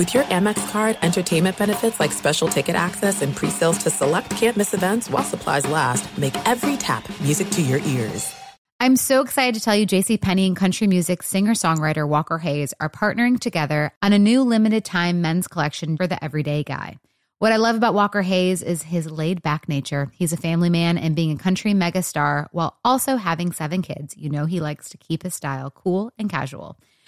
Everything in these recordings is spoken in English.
With your Amex card, entertainment benefits like special ticket access and pre-sales to select campus events while supplies last, make every tap music to your ears. I'm so excited to tell you JC Penney and country music singer-songwriter Walker Hayes are partnering together on a new limited time men's collection for the everyday guy. What I love about Walker Hayes is his laid back nature. He's a family man and being a country megastar while also having seven kids. You know, he likes to keep his style cool and casual.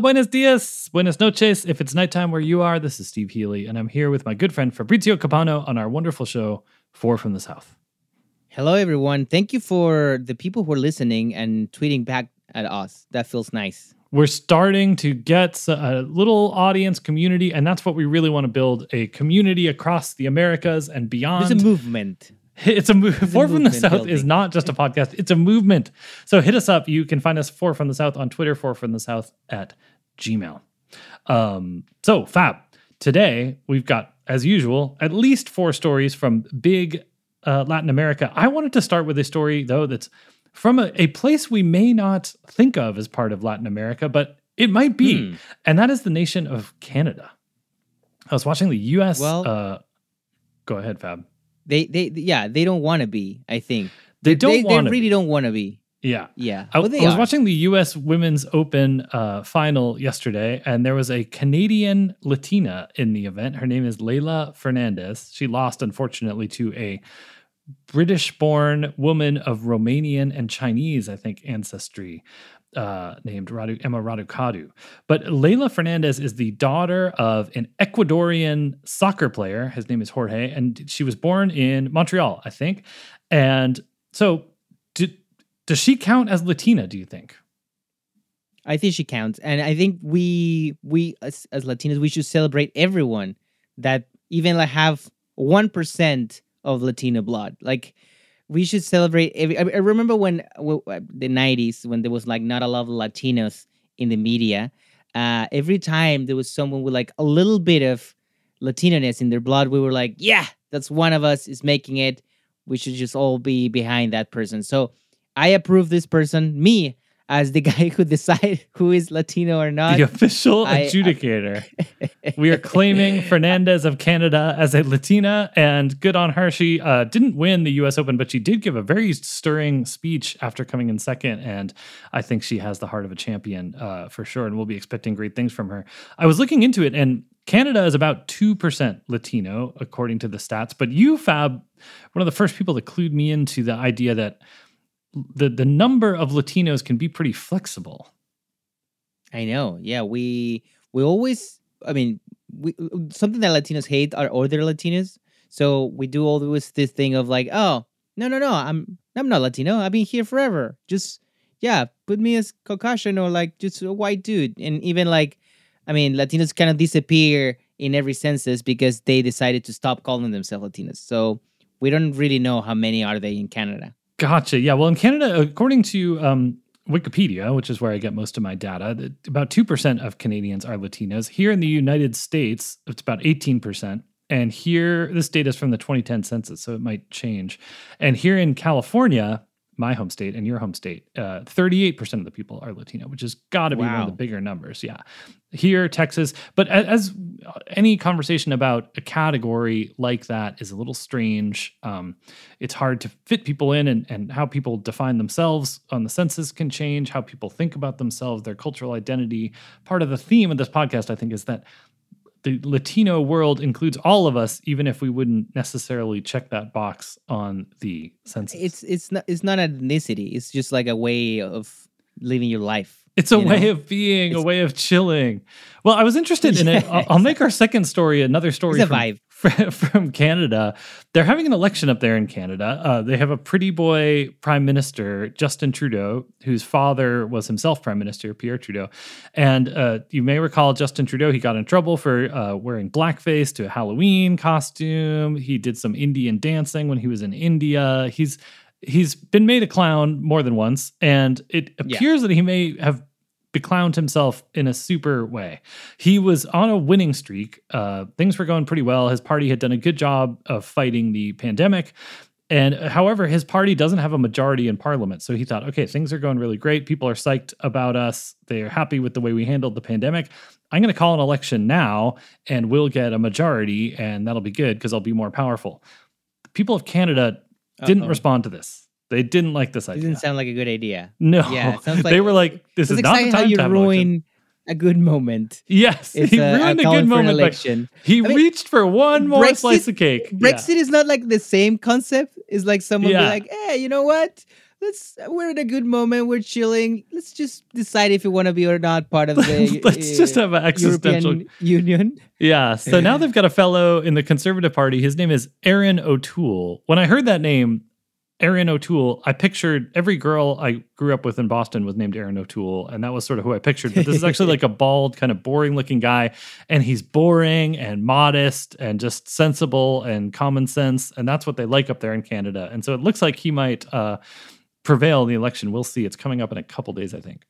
buenos dias, buenas noches. If it's nighttime where you are, this is Steve Healy, and I'm here with my good friend Fabrizio Capano on our wonderful show, Four from the South. Hello, everyone. Thank you for the people who are listening and tweeting back at us. That feels nice. We're starting to get a little audience community, and that's what we really want to build a community across the Americas and beyond. There's a movement. It's a move. Four from the South building. is not just a podcast; it's a movement. So hit us up. You can find us Four from the South on Twitter. Four from the South at Gmail. Um, so Fab, today we've got, as usual, at least four stories from big uh, Latin America. I wanted to start with a story though that's from a, a place we may not think of as part of Latin America, but it might be, Hmm. and that is the nation of Canada. I was watching the U.S. Well- uh, go ahead, Fab. They, they, yeah, they don't want to be. I think They don't They, want to. really don't want to be. Yeah. Yeah, I, Well, they I was watching the U.S. Women's Open uh, final yesterday, and there was a Canadian Latina in the event. Her name is Leylah Fernandez. She lost, unfortunately, to a British-born woman of Romanian and Chinese, I think, ancestry, uh, named Radu, Emma Raducanu. But Leylah Fernandez is the daughter of an Ecuadorian soccer player. His name is Jorge, and she was born in Montreal, I think. And so, do, does she count as Latina? Do you think? I think she counts, and I think we we as, as Latinos we should celebrate everyone that even like have one percent of Latina blood. Like we should celebrate. Every, I I remember when w- w- the '90s when there was like not a lot of Latinos in the media. Uh, every time there was someone with like a little bit of Latino-ness in their blood, we were like, "Yeah, that's one of us is making it. We should just all be behind that person." So I approve this person, me, as the guy who decide who is Latino or not. the official I- I- adjudicator. we are claiming Fernandez of Canada as a Latina, and good on her. She uh, didn't win the U.S. Open, but she did give a very stirring speech after coming in second, and I think she has the heart of a champion uh, for sure, and we'll be expecting great things from her. I was looking into it, and Canada is about 2% Latino, according to the stats, but you, Fab, one of the first people that clued me into the idea that the, the number of Latinos can be pretty flexible. I know. Yeah, we we always. I mean, we something that Latinos hate are other Latinos. So we do always this thing of like, oh no no no, I'm I'm not Latino. I've been here forever. Just yeah, put me as Caucasian or like just a white dude. And even like, I mean, Latinos kind of disappear in every census because they decided to stop calling themselves Latinos. So we don't really know how many are they in Canada. Gotcha. Yeah. Well, in Canada, according to um, Wikipedia, which is where I get most of my data, about 2% of Canadians are Latinos. Here in the United States, it's about 18%. And here, this data is from the 2010 census, so it might change. And here in California, my home state and your home state, uh, 38% of the people are Latino, which has got to be one of the bigger numbers. Yeah. Here, Texas. But a- as any conversation about a category like that is a little strange, um, it's hard to fit people in and, and how people define themselves on the census can change, how people think about themselves, their cultural identity. Part of the theme of this podcast, I think, is that the Latino world includes all of us, even if we wouldn't necessarily check that box on the census. It's it's not it's not ethnicity. It's just like a way of living your life. It's a you way know? of being, a way of chilling. Well, I was interested in it. I'll, I'll make our second story another story It's a from, vibe. Fr- from Canada. They're having an election up there in Canada. Uh, they have a pretty boy prime minister, Justin Trudeau, whose father was himself prime minister, Pierre Trudeau. And uh, you may recall Justin Trudeau, he got in trouble for uh, wearing blackface to a Halloween costume. He did some Indian dancing when he was in India. He's he's been made a clown more than once, and it Yeah. appears that he may have beclowned himself in a super way. He was on a winning streak. Uh, things were going pretty well. His party had done a good job of fighting the pandemic. And uh, however, his party doesn't have a majority in parliament. So he thought, okay, things are going really great. People are psyched about us. They're happy with the way we handled the pandemic. I'm going to call an election now and we'll get a majority and that'll be good because I'll be more powerful. The people of Canada didn't Uh-oh. respond to this. They didn't like this idea. It didn't sound like a good idea. no, Yeah, it sounds they were like, "This is not the time how you to have an election." ruin a good moment. Yes, It's he uh, ruined a calling good moment. Election. he I mean, reached for one more Brexit- slice of cake. Yeah. Brexit is not like the same concept. It's like someone be like, "Hey, you know what? Let's we're in a good moment. We're chilling. Let's just decide if you want to be or not part of the Let's just uh, have an existential. European Union." Yeah. So now they've got a fellow in the Conservative Party. His name is Erin O'Toole. When I heard that name, Erin O'Toole, I pictured every girl I grew up with in Boston was named Erin O'Toole, and that was sort of who I pictured. But this is actually like a bald, kind of boring looking guy, and he's boring and modest and just sensible and common sense, and that's what they like up there in Canada. And so it looks like he might uh, prevail in the election. We'll see. It's coming up in a couple days, I think.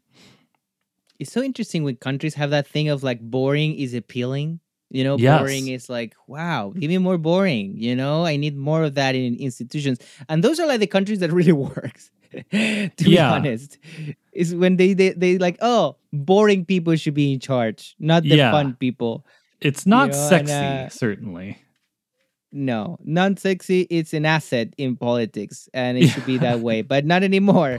It's so interesting when countries have that thing of like boring is appealing. You know, Yes. boring is like, wow, give me more boring. You know, I need more of that in institutions. And those are like the countries that really works. to be Yeah. honest, is when they, they they like, oh, boring people should be in charge, not the Yeah. fun people. It's not You know, and, sexy, uh, certainly. No, non sexy. It's an asset in politics, and it should be that way, but not anymore.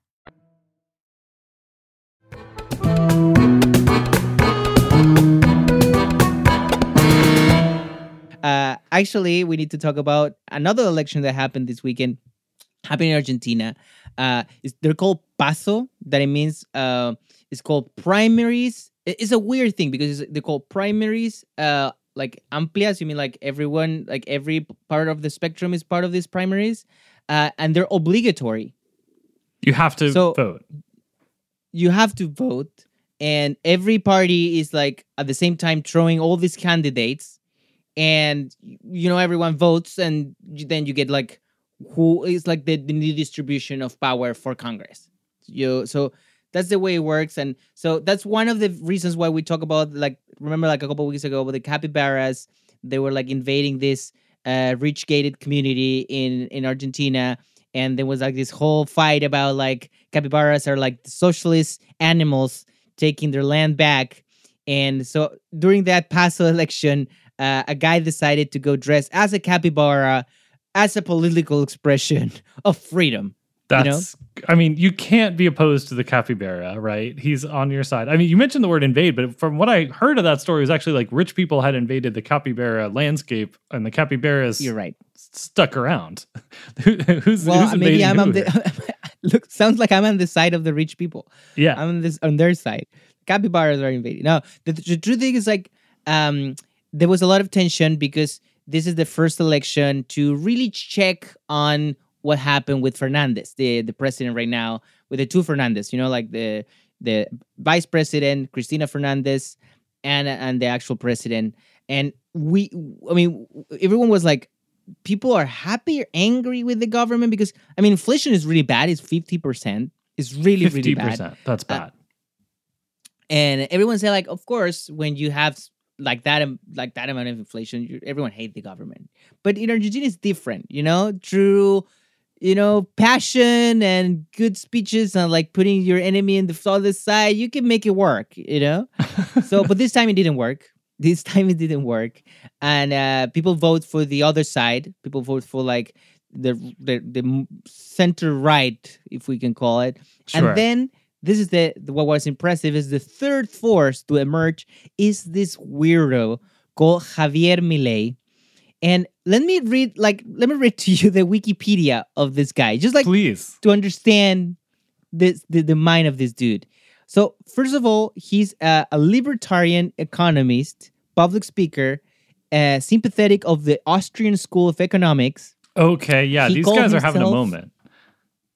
Uh, actually, we need to talk about another election that happened this weekend. Happened in Argentina. Uh, it's, they're called PASO. That it means uh, it's called primaries. It's a weird thing because they're called primaries. Uh, like amplias, you mean like everyone, like every part of the spectrum is part of these primaries, uh, and they're obligatory. You have to So- vote. you have to vote and every party is like at the same time throwing all these candidates and you know everyone votes and then you get like who is like the, the new distribution of power for congress. You so that's the way it works and so that's one of the reasons why we talk about like remember like a couple weeks ago with the capybaras they were like invading this uh rich gated community in in argentina and there was like this whole fight about like capybaras are like socialist animals taking their land back and so during that paso election uh, a guy decided to go dress as a capybara as a political expression of freedom you know? That's, I mean, you can't be opposed to the capybara, right? He's on your side. I mean, you mentioned the word invade, but from what I heard of that story, it was actually like rich people had invaded the capybara landscape and the capybaras you're right stuck around. Who- who's, well who's maybe i'm on the look sounds like i'm on the side of the rich people yeah. I'm on this on their side. Capybaras are invading. No, the, the true thing is like um there was a lot of tension because this is the first election to really check on what happened with Fernandez, the the president right now, with the two Fernandez, you know, like the the vice president Cristina Fernandez and and the actual president. And we I mean everyone was like people are happy or angry with the government because I mean inflation is really bad. It's 50%. It's really, really bad. 50%. That's Uh, bad. and everyone say like of course when you have like that like that amount of inflation you, everyone hate the government. But in argentina it's different you know? Through you know passion and good speeches and like putting your enemy in the other side you can make it work you know? So but this time it didn't work. This time it didn't work. And uh people vote for the other side. People vote for like the the, the center right if we can call it. Sure. and then this is the, what was impressive is the third force to emerge is this weirdo called Javier Milei. And let me read like let me read to you the Wikipedia of this guy, just like Please. to understand this the, the mind of this dude. So first of all, he's a, a libertarian economist, public speaker, uh, sympathetic of the Austrian School of Economics. Okay, yeah, He these guys are having a moment.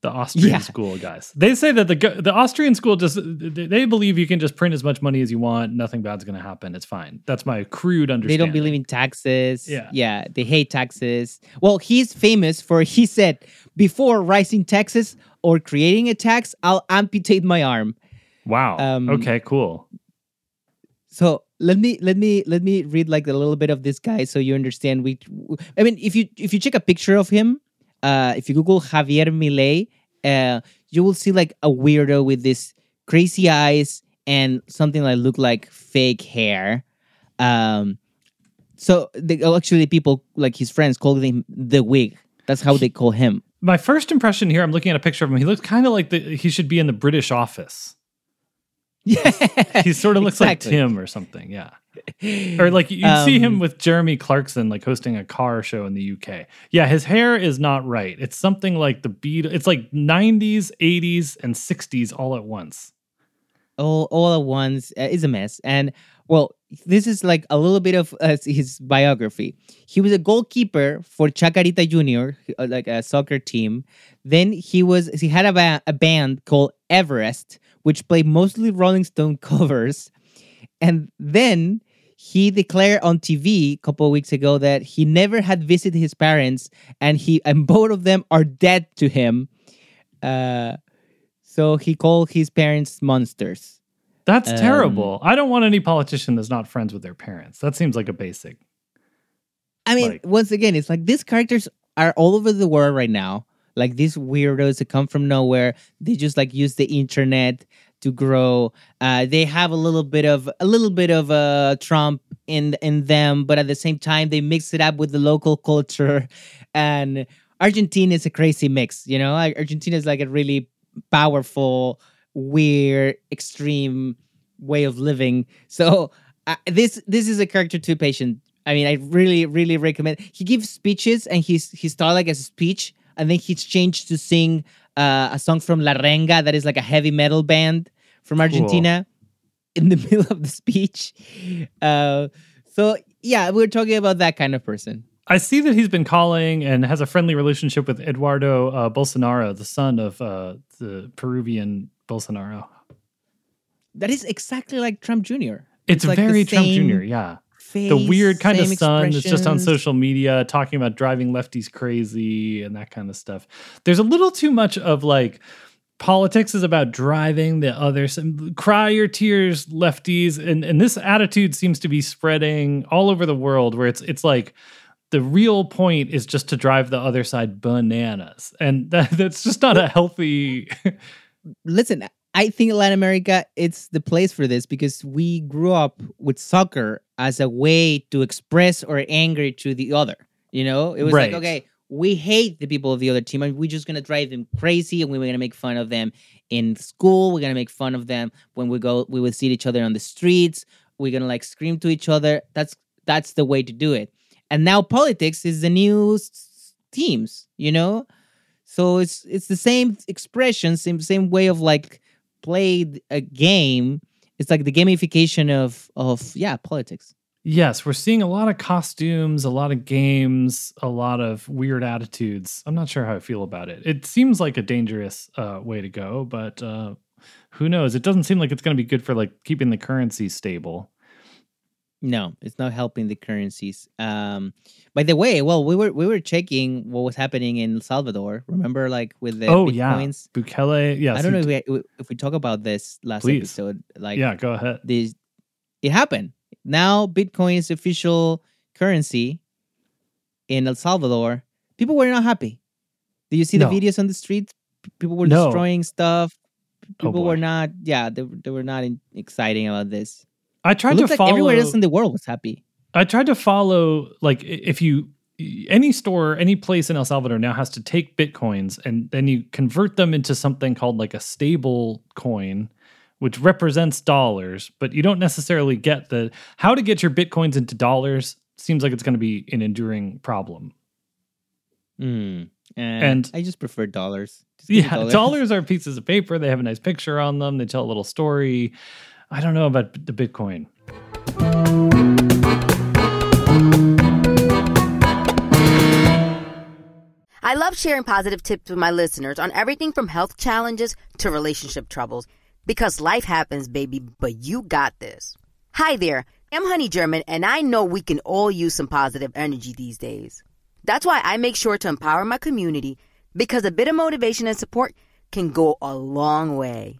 The Austrian Yeah. school guys. They say that the the Austrian school just they believe you can just print as much money as you want, nothing bad's going to happen. It's fine. That's my crude understanding. They don't believe in taxes. Yeah. Yeah. They hate taxes. Well, he's famous for he said, before rising taxes or creating a tax, I'll amputate my arm. Wow. Um, okay, cool. So let me let me let me read like a little bit of this guy so you understand we I mean if you if you check a picture of him, uh if you Google Javier Milei, uh you will see like a weirdo with this crazy eyes and something that look like fake hair. Um so they, oh, actually people like his friends call him the wig. That's how they call him. My first impression here, I'm looking at a picture of him. He looks kind of like the he should be in the British office. Yeah. He sort of looks Exactly. like Tim or something. Yeah. Or like you would see him Um, with Jeremy Clarkson like hosting a car show in the UK. Yeah, his hair is not right. It's something like the beat. It's like 90s, 80s, and 60s all at once. all all at once uh, is a mess. And well, this is like a little bit of uh, his biography. He was a goalkeeper for Chacarita Junior, uh, like a soccer team. Then he was he had a, ba- a band called Everest, which played mostly Rolling Stone covers. And then he declared on TV a couple of weeks ago that he never had visited his parents, and he and both of them are dead to him. Uh, so he called his parents monsters. That's Um, terrible. I don't want any politician that's not friends with their parents. That seems like a basic. I mean, Like- once again, it's like these characters are all over the world right now. Like these weirdos that come from nowhere. They just like use the internet to grow. Uh, they have a little bit of a little bit of uh, Trump in in them, but at the same time they mix it up with the local culture. And Argentina is a crazy mix, you know. Like, Argentina is like a really powerful, weird, extreme way of living. So uh, this this is a character too patient. I mean, I really really recommend. He gives speeches and he's he started like a speech and then he's changed to sing uh, a song from La Renga that is like a heavy metal band from Argentina in the middle of the speech. Uh, so yeah, we're talking about that kind of person. I see that he's been calling and has a friendly relationship with Eduardo uh, Bolsonaro, the son of uh, the Peruvian Bolsonaro. That is exactly like Trump Jr. It's, like very Trump Jr. Yeah, face, the weird kind of son that's just on social media talking about driving lefties crazy and that kind of stuff. There's a little too much of like politics is about driving the others cry your tears lefties and and this attitude seems to be spreading all over the world where it's it's like the real point is just to drive the other side bananas and that, that's just not a healthy listen, I think Latin America it's the place for this because we grew up with soccer as a way to express our anger to the other. You know, it was Right. like, okay, we hate the people of the other team, and we're just gonna drive them crazy, and we're gonna make fun of them in school. We're gonna make fun of them when we go. We will see each other on the streets. We're gonna like scream to each other. That's that's the way to do it. And now politics is the new s- teams. You know, so it's it's the same expression, same same way of like played a game. It's like the gamification of of yeah politics. yes we're seeing a lot of costumes a lot of games a lot of weird attitudes i'm not sure how i feel about it it seems like a dangerous uh, way to go but uh, who knows it doesn't seem like it's going to be good for like keeping the currency stable No, it's not helping the currencies. Um, by the way, well, we were we were checking what was happening in El Salvador. Remember, like with the oh yeah bukele Yeah, I don't know if we if we talk about this last Please. episode. Like, yeah go ahead this it happened. Now Bitcoin is official currency in El Salvador. People were not happy. Do you see the No. videos on the streets? People were No. destroying stuff. Oh, People were not. Yeah, they, were- they were not in, exciting about this. I It tried to like follow everywhere else in the world was happy. I tried to follow like if you any store, any place in El Salvador now has to take bitcoins and then you convert them into something called like a stable coin which represents dollars, but you don't necessarily get the how to get your bitcoins into dollars seems like it's going to be an enduring problem. Mm. And- I just prefer dollars. Just Yeah, dollars are pieces of paper, they have a nice picture on them, they tell a little story. I don't know about the bitcoin. I love sharing positive tips with my listeners on everything from health challenges to relationship troubles because life happens, baby, but you got this. Hi there, I'm Honey German, and I know we can all use some positive energy these days. That's why I make sure to empower my community because a bit of motivation and support can go a long way.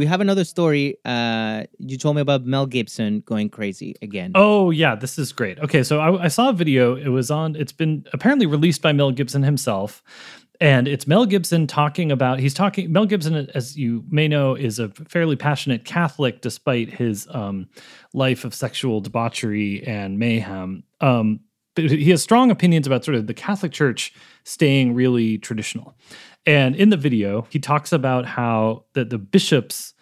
We have another story. Uh, you told me about Mel Gibson going crazy again. Oh yeah, this is great. Okay, so I, I saw a video. It was on. It's been apparently released by Mel Gibson himself, and it's Mel Gibson talking about. He's talking. Mel Gibson, as you may know, is a fairly passionate Catholic, despite his um, life of sexual debauchery and mayhem. Um, but he has strong opinions about sort of the Catholic Church staying really traditional. And in the video, he talks about how that the bishops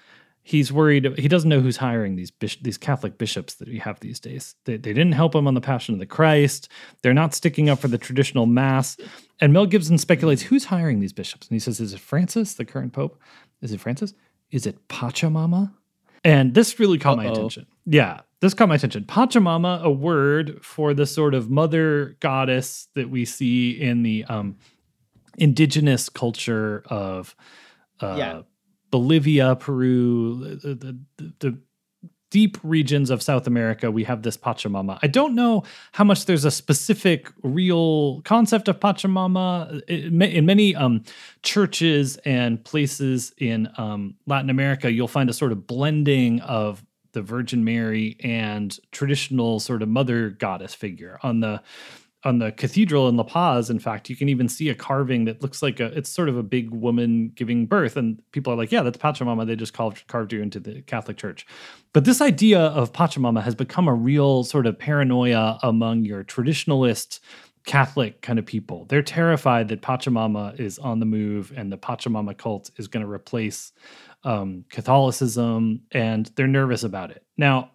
he's worried he doesn't know who's hiring these bish- these Catholic bishops that we have these days. They, they didn't help him on the Passion of the Christ. They're not sticking up for the traditional mass. And Mel Gibson speculates who's hiring these bishops, and he says, "Is it Francis, the current pope? Is it Francis? Is it Pachamama?" And this really caught my Uh-oh. attention. Yeah, this caught my attention. Pachamama, a word for the sort of mother goddess that we see in the um, indigenous culture of uh, Yeah. Bolivia, Peru, the, the, the, deep regions of South America. We have this Pachamama. I don't know how much there's a specific real concept of Pachamama in, in many um, churches and places in um, Latin America. You'll find a sort of blending of the Virgin Mary and traditional sort of mother goddess figure on the on the cathedral in La Paz, in fact, you can even see a carving that looks like a it's sort of a big woman giving birth. And people are like, yeah, that's Pachamama. They just carved, carved you into the Catholic Church. But this idea of Pachamama has become a real sort of paranoia among your traditionalist Catholic kind of people. They're terrified that Pachamama is on the move and the Pachamama cult is going to replace um, Catholicism, and they're nervous about it. Now,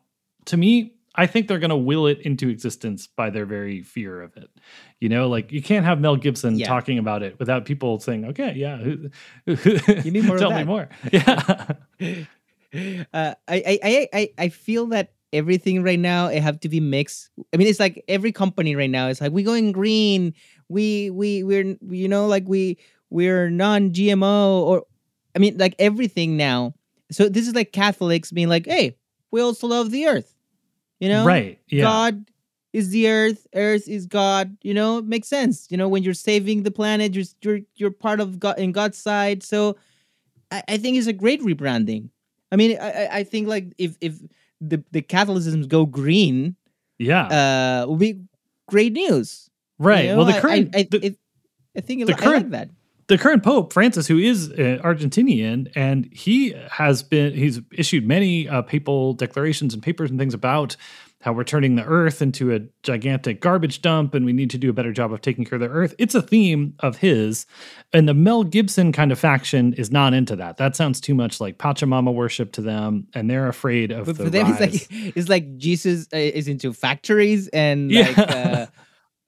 to me, I think they're going to will it into existence by their very fear of it. You know, like you can't have Mel Gibson Yeah. talking about it without people saying, "Okay, yeah, Give me more tell me more." Yeah, uh, I, I I I I feel that everything right now it have to be mixed. I mean, it's like every company right now is like we going green. We we we're you know like we we're non-GMO or I mean like everything now. So this is like Catholics being like, hey, we also love the earth. You know, right. Yeah, God is the earth, earth is God. You know, it makes sense. You know, when you're saving the planet, you're you're, you're part of God in God's side. So I, I think it's a great rebranding. I mean, I, I- think like if if the the Catholicisms go green, yeah, uh, will be great news. you right. know? Well, the current I, I, the, it- I think the I current- like that. The current pope francis who is uh, argentinian and he has been he's issued many uh, papal declarations and papers and things about how we're turning the earth into a gigantic garbage dump and we need to do a better job of taking care of the earth it's a theme of his and the mel gibson kind of faction is not into that that sounds too much like pachamama worship to them and they're afraid of But the for them, it's rise. like it's like Jesus uh, is into factories and Yeah. like uh,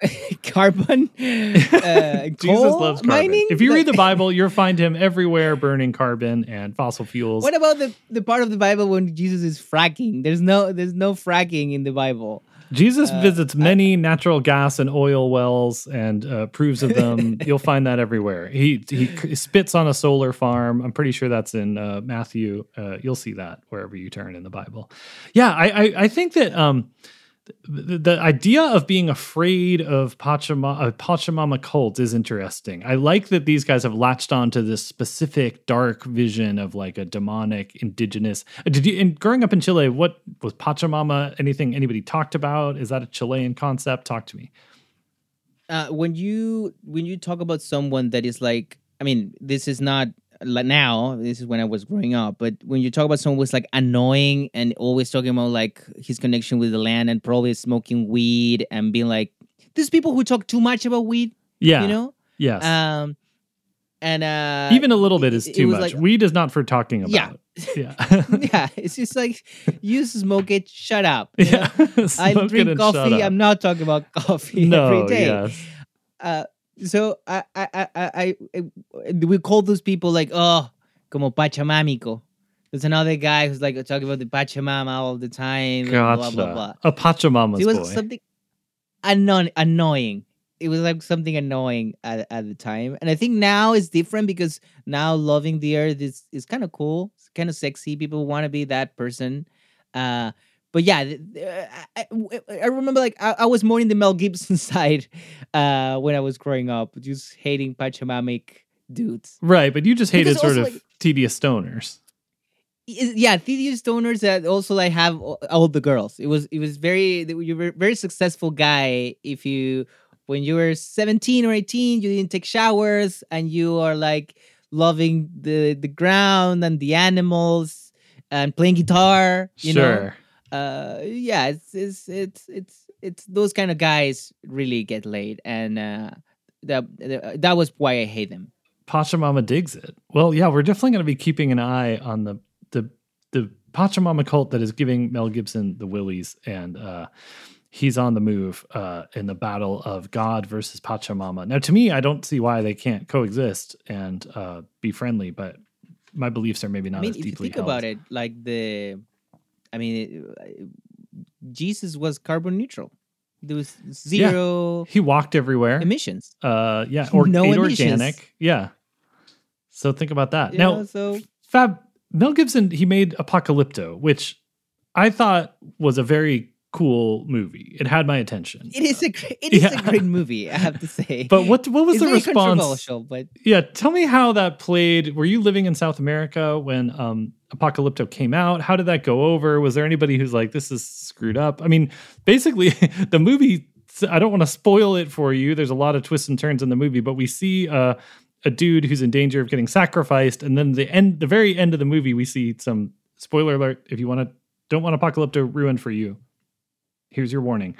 carbon. Uh, Jesus loves carbon. mining. If you read the Bible, you'll find him everywhere burning carbon and fossil fuels. What about the, the part of the Bible when Jesus is fracking? There's no there's no fracking in the Bible. Jesus Uh, visits many natural gas and oil wells and uh, approves of them. You'll find that everywhere. He he spits on a solar farm. I'm pretty sure that's in uh, Matthew. Uh, you'll see that wherever you turn in the Bible. Yeah, I I, I think that um, the, the idea of being afraid of Pachamama, Pachamama cult is interesting. I like that these guys have latched on to this specific dark vision of like a demonic indigenous. Did you, in growing up in Chile, what was Pachamama anything anybody talked about? Is that a Chilean concept? Talk to me. Uh, when you when you talk about someone that is like, I mean, this is not like now. This is when I was growing up. But when you talk about someone who's like annoying and always talking about like his connection with the land and probably smoking weed and being like, these people who talk too much about weed, Yeah. you know. Yes. Um, and uh, Even a little bit is too much. like- Weed is not for talking about. Yeah. Yeah. yeah, it's just like you smoke it. Shut up. yeah. I drink coffee. I'm not talking about coffee no, every day. yes. Uh, so I, I, I, I, I, we call those people like, oh, como Pachamamico. There's another guy who's like talking about the Pachamama all the time. Gotcha. Blah blah blah. A Pachamama's it was boy. something anno- annoying. It was like something annoying at, at the time, and I think now it's different because now loving the earth is is kind of cool. It's kind of sexy. People want to be that person. Uh, but yeah, th- I, I- I remember like I, I was more in the Mel Gibson side uh, when I was growing up, just hating Pachamamic dudes. Right, but you just hated sort of like- tedious stoners. Yeah, tedious stoners that also like have all- the girls. It was it was very you were a very successful guy if you when you were 17 or 18 you didn't take showers and you are like loving the the ground and the animals and playing guitar, you know. Uh yeah, it's it's it's it's it's those kind of guys really get laid and uh that that was why I hate them. Pachamama digs it. Well, yeah, we're definitely going to be keeping an eye on the the the Pachamama cult that is giving Mel Gibson the willies, and uh, he's on the move uh, in the battle of God versus Pachamama. Now, to me, I don't see why they can't coexist and uh, be friendly, but my beliefs are maybe not I mean, as if you think held. about it, like the, I mean, it, Jesus was carbon neutral. There was zero He walked everywhere. emissions. Uh, yeah, or No emissions. organic. Yeah. So think about that. You now, know, so Fab Mel Gibson, he made Apocalypto, which I thought was a very cool movie. It had my attention. it is a it is Yeah. a great movie. I have to say. But what what was it's the very response? controversial, but Yeah, tell me how that played. Were you living in South America when um, Apocalypto came out? How did that go over? Was there anybody who's like, "This is screwed up"? I mean, basically, the movie. I don't want to spoil it for you. There's a lot of twists and turns in the movie, but we see uh, a dude who's in danger of getting sacrificed, and then the end, the very end of the movie, we see some spoiler alert. If you want to, don't want Apocalypto ruined for you. Here's your warning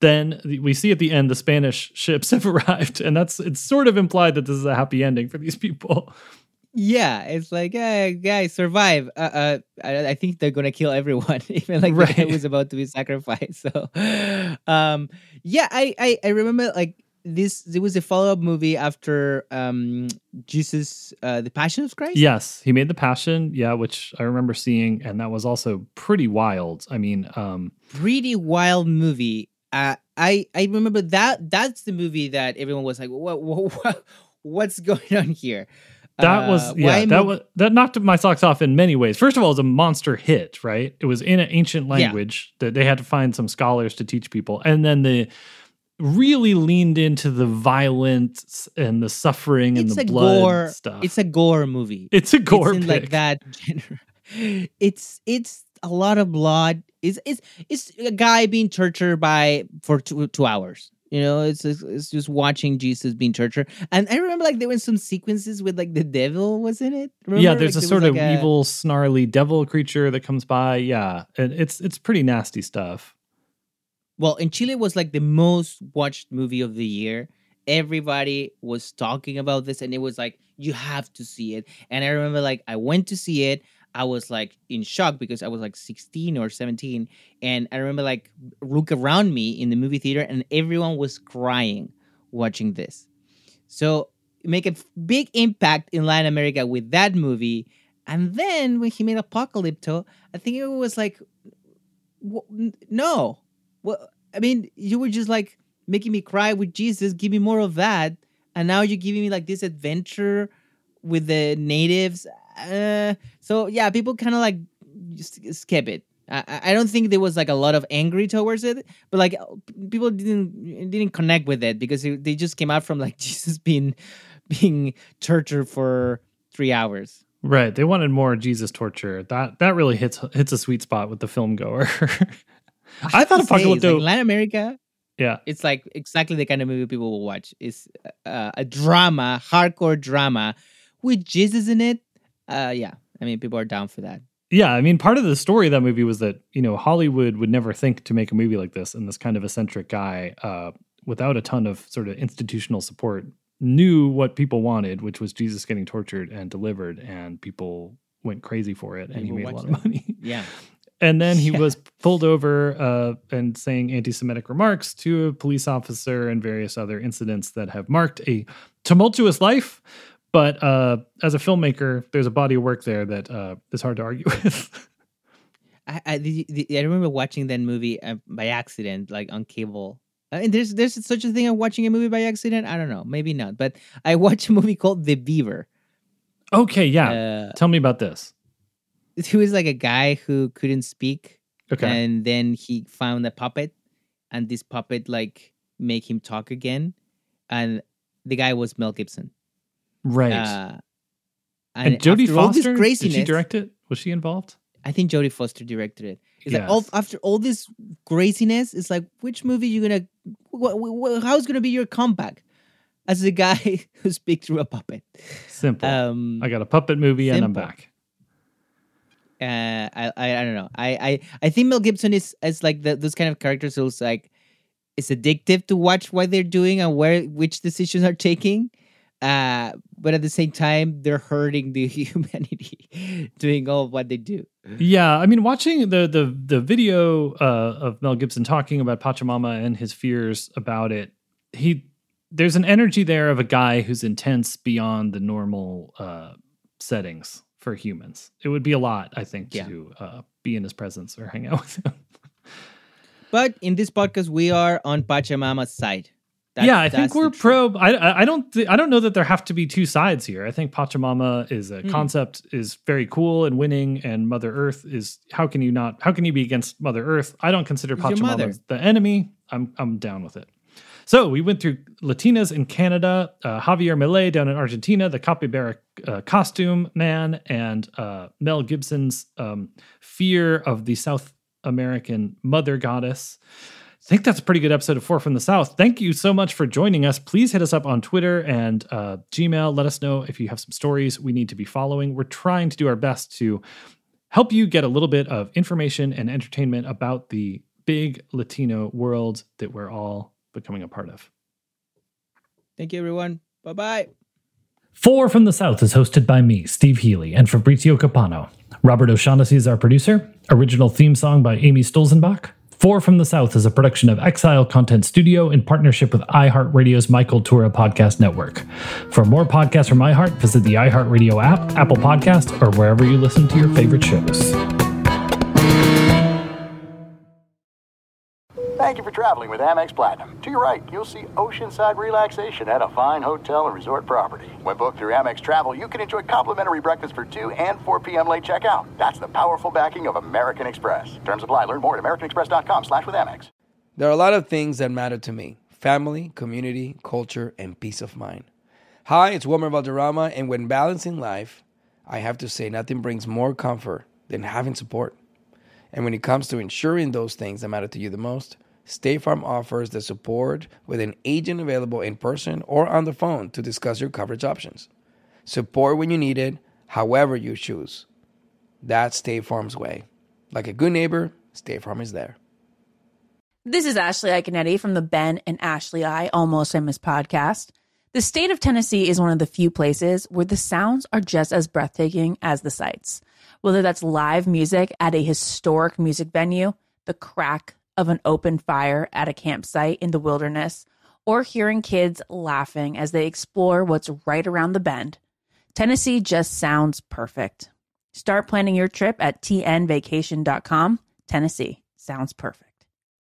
then we see at the end the Spanish ships have arrived, and that's it's sort of implied that this is a happy ending for these people. Yeah, it's like, hey, guys, survive. Uh, uh I, I think they're gonna kill everyone, even like the guy was about to be sacrificed. So, um, yeah, I, I, I remember like this. There was a follow up movie after um Jesus, uh, the Passion of Christ. Yes, he made the Passion, yeah, which I remember seeing, and that was also pretty wild. I mean, um, pretty wild movie. Uh, I I remember that that's the movie that everyone was like, what, what, what, what's going on here? That was Uh, yeah, that was that knocked my socks off in many ways. First of all, it was a monster hit, right? It was in an ancient language that they had to find some scholars to teach people, and then the really leaned into the violence and the suffering and the blood gore stuff. It's a gore movie. it's a gore it's like that genre. It's it's a lot of blood. It's it's it's a guy being tortured by for two, two hours. You know, it's just, it's just watching Jesus being tortured. And I remember like there were some sequences with like the devil was in it. yeah, there's Like, a there sort was, of like, a- evil, snarly devil creature that comes by. Yeah, and it's it's pretty nasty stuff. Well, in Chile it was like the most watched movie of the year. Everybody was talking about this, and it was like you have to see it. And I remember like I went to see it. I was like in shock because I was like 16 or 17, and I remember like look around me in the movie theater, and everyone was crying watching this. So make a big impact in Latin America with that movie. And then when he made Apocalypto, I think it was like, no, well, I mean, you were just like making me cry with Jesus. Give me more of that. And now you're giving me like this adventure with the natives. Uh, so yeah, people kind of like skip it. I, I- I don't think there was like a lot of angry towards it, but like people didn't didn't connect with it because it, they just came out from like Jesus being being tortured for three hours. Right. They wanted more Jesus torture. That that really hits hits a sweet spot with the film goer. I thought say, it's Apocalypto. like Latin America yeah. it's like exactly the kind of movie people will watch. It's uh, a drama, hardcore drama with Jesus in it. Uh, yeah, I mean, people are down for that. Yeah, I mean, part of the story of that movie was that you know Hollywood would never think to make a movie like this, and this kind of eccentric guy, uh, without a ton of sort of institutional support, knew what people wanted, which was Jesus getting tortured and delivered, and people went crazy for it, and he made a lot of it. money. Yeah, and then he Yeah. was pulled over uh, and saying anti-Semitic remarks to a police officer and various other incidents that have marked a tumultuous life. But uh, as a filmmaker, there's a body of work there that uh, is hard to argue with. I, I, the, the, I remember watching that movie uh, by accident, like on cable. I mean, there's there's such a thing of watching a movie by accident. I don't know, maybe not. But I watched a movie called The Beaver. okay, yeah. Uh, Tell me about this. he was like a guy who couldn't speak, Okay. and then he found a puppet, and this puppet like make him talk again, and the guy was Mel Gibson. Right. Uh, and Jodie all this Foster, did she direct it? Was she involved? I think Jodie Foster directed it. It's like all after all this craziness, it's like which movie you gonna? Wh- wh- how's gonna be your comeback as the guy who speaks through a puppet? Simple. Um, I got a puppet movie and I'm back. uh, I, I I don't know. I I I think Mel Gibson is is like the, those kind of characters who's like it's addictive to watch what they're doing and where which decisions are taking. Uh, but at the same time, they're hurting the humanity doing all of what they do. Yeah, I mean, watching the the the video uh, of Mel Gibson talking about Pachamama and his fears about it, he there's an energy there of a guy who's intense beyond the normal uh, settings for humans. It would be a lot, I think, Yeah. to uh, be in his presence or hang out with him. But in this podcast, we are on Pachamama's side. That's- yeah, I think we're pro. I I don't th- I don't know that there have to be two sides here. I think Pachamama is a concept is very cool and winning, and Mother Earth is how can you not? How can you be against Mother Earth? I don't consider. Pachamama the enemy. I'm I'm down with it. So we went through Latinas in Canada, uh, Javier Milei down in Argentina, the capybara uh, costume man, and uh, Mel Gibson's um, fear of the South American mother goddess. I think that's a pretty good episode of Four from the South. Thank you so much for joining us. Please hit us up on Twitter and uh, Gmail. Let us know if you have some stories we need to be following. We're trying to do our best to help you get a little bit of information and entertainment about the big Latino world that we're all becoming a part of. Thank you, everyone. Bye bye. Four from the South is hosted by me, Steve Healy, and Fabrizio Capano. Robert O'Shaughnessy is our producer. Original theme song by Amy Stolzenbach. Four from the South is a production of Exile Content Studio in partnership with iHeartRadio's My Cultura Podcast Network. For more podcasts from iHeart, visit the iHeartRadio app, Apple Podcast, or wherever you listen to your favorite shows. Thank you for traveling with Amex Platinum. To your right, you'll see oceanside relaxation at a fine hotel and resort property. When booked through Amex Travel, you can enjoy complimentary breakfast for 2 and 4 p.m. late checkout. That's the powerful backing of American Express. Terms apply. Learn more at americanexpress.com slash with Amex. There are a lot of things that matter to me family, community, culture, and peace of mind. Hi, it's Wilmer Valderrama, and when balancing life, I have to say nothing brings more comfort than having support. And when it comes to ensuring those things that matter to you the most, State Farm offers the support with an agent available in person or on the phone to discuss your coverage options. Support when you need it, however you choose. That's State Farm's way. Like a good neighbor, State Farm is there. This is Ashley Iaconetti from the Ben and Ashley I Almost Famous podcast. The state of Tennessee is one of the few places where the sounds are just as breathtaking as the sights. Whether that's live music at a historic music venue, the crack of an open fire at a campsite in the wilderness, or hearing kids laughing as they explore what's right around the bend, Tennessee just sounds perfect. Start planning your trip at tnvacation.com. Tennessee sounds perfect.